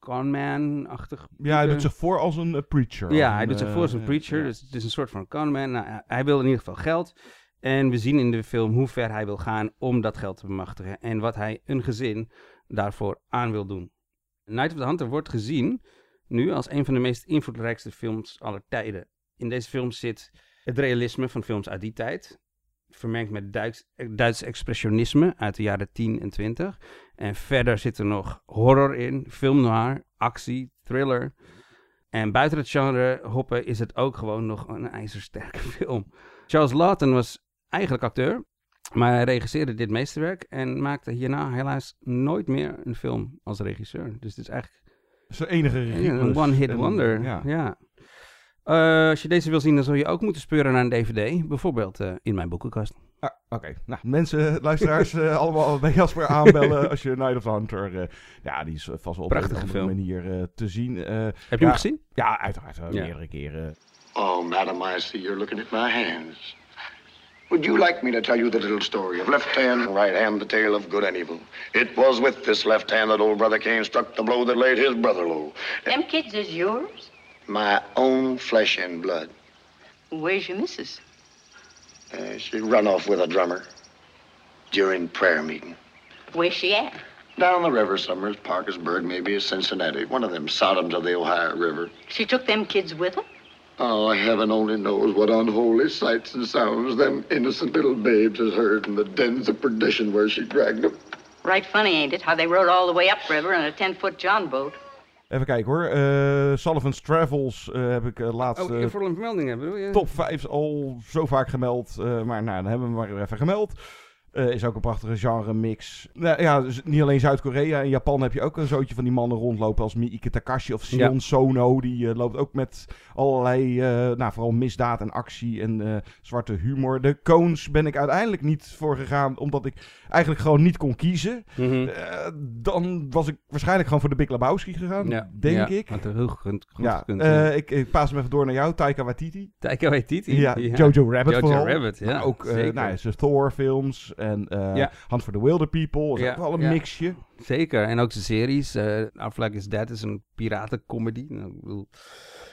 conman-achtig. Ja, hij doet zich voor als een uh, preacher. Ja, hij doet zich voor als een preacher. Dus het is een soort van conman. Nou, hij wil in ieder geval geld. En we zien in de film hoe ver hij wil gaan om dat geld te bemachtigen. En wat hij een gezin daarvoor aan wil doen. Night of the Hunter wordt gezien nu als een van de meest invloedrijkste films aller tijden. In deze film zit het realisme van films uit die tijd. Vermengd met Duits, Duits expressionisme uit de jaren 10 en 20. En verder zit er nog horror in, film noir, actie, thriller. En buiten het genre hoppen is het ook gewoon nog een ijzersterke film. Charles Lawton was eigenlijk acteur, maar hij regisseerde dit meesterwerk en maakte hierna helaas nooit meer een film als regisseur. Dus het is eigenlijk... Zijn enige regie. Een one-hit wonder, ja. ja. Uh, als je deze wil zien, dan zul je ook moeten speuren naar een DVD. Bijvoorbeeld uh, in mijn boekenkast. Ah, Oké, nou mensen, luisteraars, uh, allemaal bij Jasper aanbellen als je Night of the Hunter... ja, die is vast wel op Prachtige een film. manier te zien. Heb je ja, hem gezien? Ja, uiteraard. Ja. Meerdere keren. Oh, madam, I see you're looking at my hands. Would you like me to tell you the little story of left hand and right hand, the tale of good and evil? It was with this left hand that old brother Cain struck the blow that laid his brother low. Them kids is yours? My own flesh and blood. Where's your missus? Uh, she run off with a drummer during prayer meeting. Where's she at? Down the river somewhere, Parkersburg, maybe a Cincinnati, one of them Sodoms of the Ohio River. She took them kids with her? Oh, heaven only knows what unholy sights and sounds them innocent little babes has heard in the dens of perdition where she dragged them. Right funny, ain't it? How they rode all the way upriver in a 10-foot John boat. Even kijken hoor. Uh, Sullivan's Travels uh, heb ik uh, laatst. Oh, voor een vermelding hebben, bedoel je? Top 5 al zo vaak gemeld. maar nou, dan hebben we maar even gemeld. Uh, is ook een prachtige genre mix. Nou, ja, dus niet alleen Zuid-Korea. In Japan heb je ook een zootje van die mannen rondlopen als Miike Takashi of Sion ja. Sono. Die uh, loopt ook met allerlei, uh, nou vooral misdaad en actie en zwarte humor. De Coens ben ik uiteindelijk niet voor gegaan, omdat ik eigenlijk gewoon niet kon kiezen. Mm -hmm. dan was ik waarschijnlijk gewoon voor de Big Lebowski gegaan, ja. denk ja, ik. Want heel goed, ja, ik, ik paas hem even door naar jou, Taika Waititi. Taika Waititi? Ja, Jojo Rabbit Jojo vooral. Rabbit, ja. Maar ook nou, zijn Thor films en uh, Ja. Hunt for the Wilder People. Is Ja, ook wel een ja. mixje. Zeker. En ook zijn series. eh Our Flag is Dead is een piratencomedy. Nou, ik bedoel-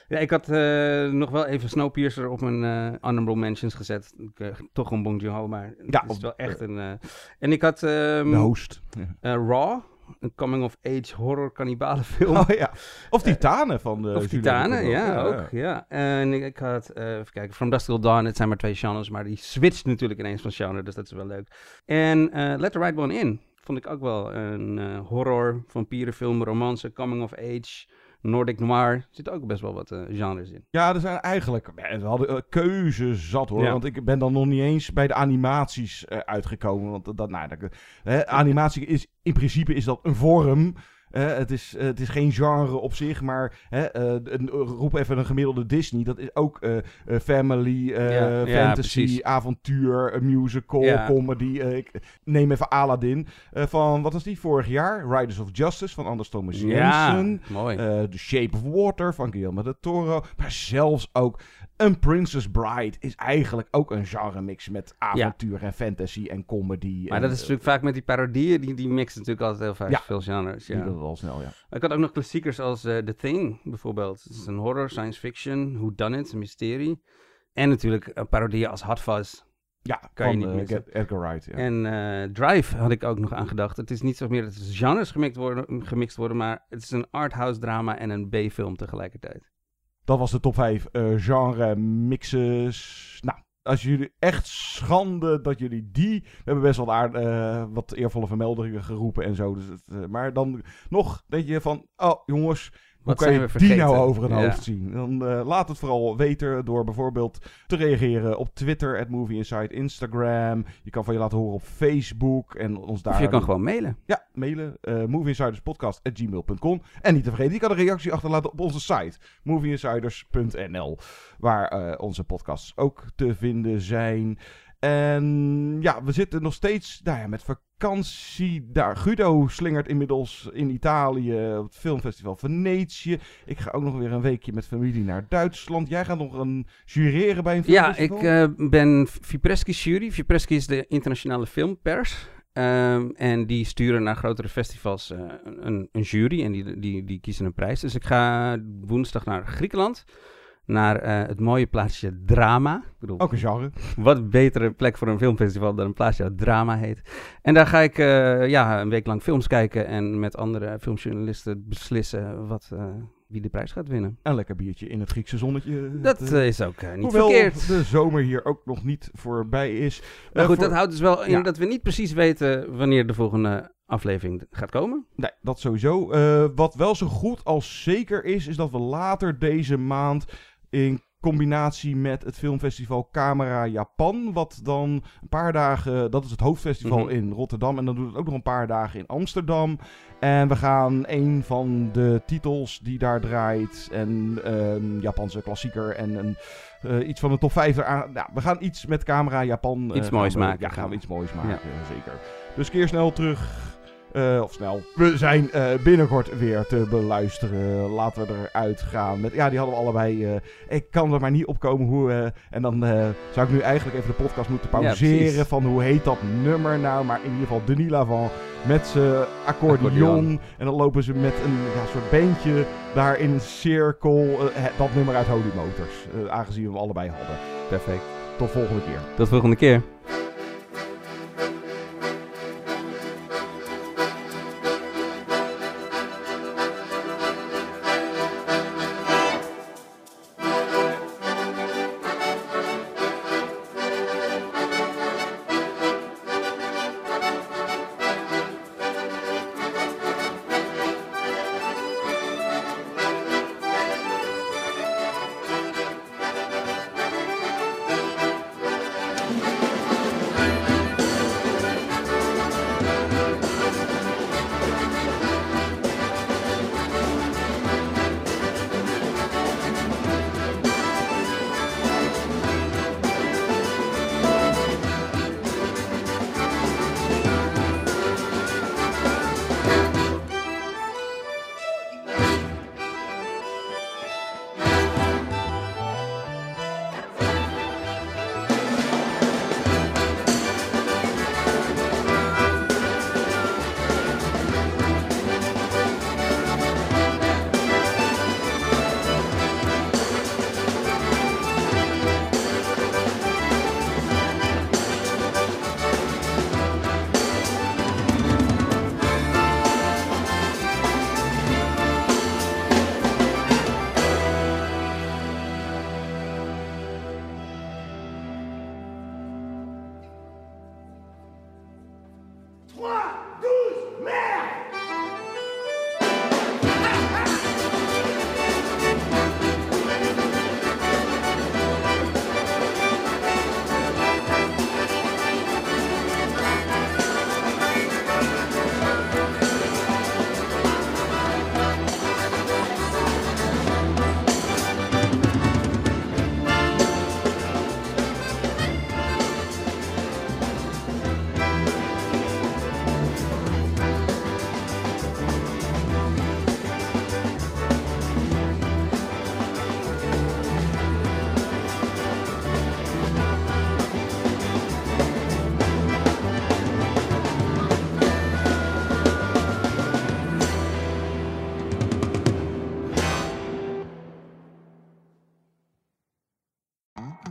Ja, ik had eh, nog wel even Snowpiercer op mijn eh honorable mentions gezet. Ik, eh, toch een Bong Joon-ho, maar Ja, het is op- wel echt een... eh, En ik had... ehm, De host. eh, Raw, een coming-of-age horror kannibalenfilm. Oh ja. Of Titanen van de Of Julia Titanen, ja, ook. Ja. En ik, ik had, eh, even kijken, From Dusk Till Dawn, het zijn maar twee genres, maar die switcht natuurlijk ineens van genre, dus dat is wel leuk. En eh Let the Right One In vond ik ook wel een eh, horror, vampierenfilm, romance, coming-of-age, Nordic noir. Zitten ook best wel wat eh, genres in. Ja, er zijn eigenlijk... We hadden eh, keuze zat hoor. Ja. Want ik ben dan nog niet eens bij de animaties eh, uitgekomen. Want dat, nou, dat, hè, animatie is... In principe is dat een vorm... Eh, het, is, eh, het is geen genre op zich, maar hè, eh, een- roep even een gemiddelde Disney. Dat is ook eh, eh, family, eh, Ja, fantasy, avontuur, musical, Ja. comedy. eh, ik neem even Aladdin eh, van, wat was die, vorig jaar? Riders of Justice van Anders Thomas Jensen. mooi. Eh, The Shape of Water van Guillermo del Toro. Maar zelfs ook een Princess Bride is eigenlijk ook een genre mix met avontuur en fantasy en comedy. Maar en, dat is eh, natuurlijk vaak met die parodieën, die, die mixen natuurlijk altijd heel vaak Ja. veel genres. die Ja. doen dat al snel, ja. Ik had ook nog klassiekers als eh, The Thing, bijvoorbeeld. Het is een horror, science fiction, who done it, een mysterie. En natuurlijk een parodieën als Hot Fuzz. Ja, kan van je niet missen. Ed- Edgar Wright. Ja. En Drive had ik ook nog aan gedacht. Het is niet zo meer dat genres gemixt worden, gemixt worden, maar het is een arthouse drama en een B-film tegelijkertijd. Dat was de top 5 genre mixes. Nou, als jullie echt schande dat jullie die... We hebben best wel aard, eh, wat eervolle vermeldingen geroepen en zo. Dus eh, maar dan nog denk je van... Oh, jongens, Wat kan je die nou over een Ja. hoofd zien? Dan eh, laat het vooral weten door bijvoorbeeld te reageren op Twitter, at Movie Insight, Instagram. Je kan van je laten horen op Facebook en ons daar... Of je kan gewoon mailen. Ja, mailen. eh movieinsiderspodcast.gmail.com. En niet te vergeten, je kan een reactie achterlaten op onze site. movieinsiders.nl Waar eh, onze podcasts ook te vinden zijn. En ja, we zitten nog steeds nou ja, met vakantie. Daar, Guido slingert inmiddels in Italië op het filmfestival Venetië. Ik ga ook nog weer een weekje met familie naar Duitsland. Jij gaat nog een jureren bij een Ja, filmfestival? ik eh, ben Vipreski's jury. Vipreski is de internationale filmpers. Ehm, en die sturen naar grotere festivals eh, een, een jury en die, die, die kiezen een prijs. Dus ik ga woensdag naar Griekenland. Naar eh, het mooie plaatsje Drama. Ik bedoel, Ook een genre. Wat betere plek voor een filmfestival dan een plaatsje dat Drama heet. En daar ga ik eh, ja, een week lang films kijken en met andere filmjournalisten beslissen wat, eh, wie de prijs gaat winnen. Een lekker biertje in het Griekse zonnetje. Dat is ook niet Hoewel verkeerd. de zomer hier ook nog niet voorbij is. Maar goed, voor- dat houdt dus wel in Ja. dat we niet precies weten wanneer de volgende aflevering gaat komen. Nee, dat sowieso. Wat wel zo goed als zeker is, is dat we later deze maand in combinatie met het filmfestival Camera Japan, wat dan een paar dagen, dat is het hoofdfestival Mhm. in Rotterdam, en dan doet het ook nog een paar dagen in Amsterdam. En we gaan een van de titels die daar draait, en een Japanse klassieker en een, eh, iets van de top 5 eraan. Nou, we gaan iets met Camera Japan. eh, Iets moois we- maken. Ja, gaan we iets moois maken, Ja. eh, zeker. Dus keer snel terug. Eh, of snel. We zijn eh, binnenkort weer te beluisteren. Laten we eruit gaan. Met, ja, die hadden we allebei. eh, ik kan er maar niet opkomen hoe. en dan zou ik nu eigenlijk even de podcast moeten pauzeren. van hoe heet dat nummer nou. Maar in ieder geval Denis Lavant met zijn accordeon. Accordeon. En dan lopen ze met een ja, soort bandje daar in een cirkel. dat nummer uit Holy Motors. aangezien we hem allebei hadden. Perfect. Tot volgende keer. Tot volgende keer.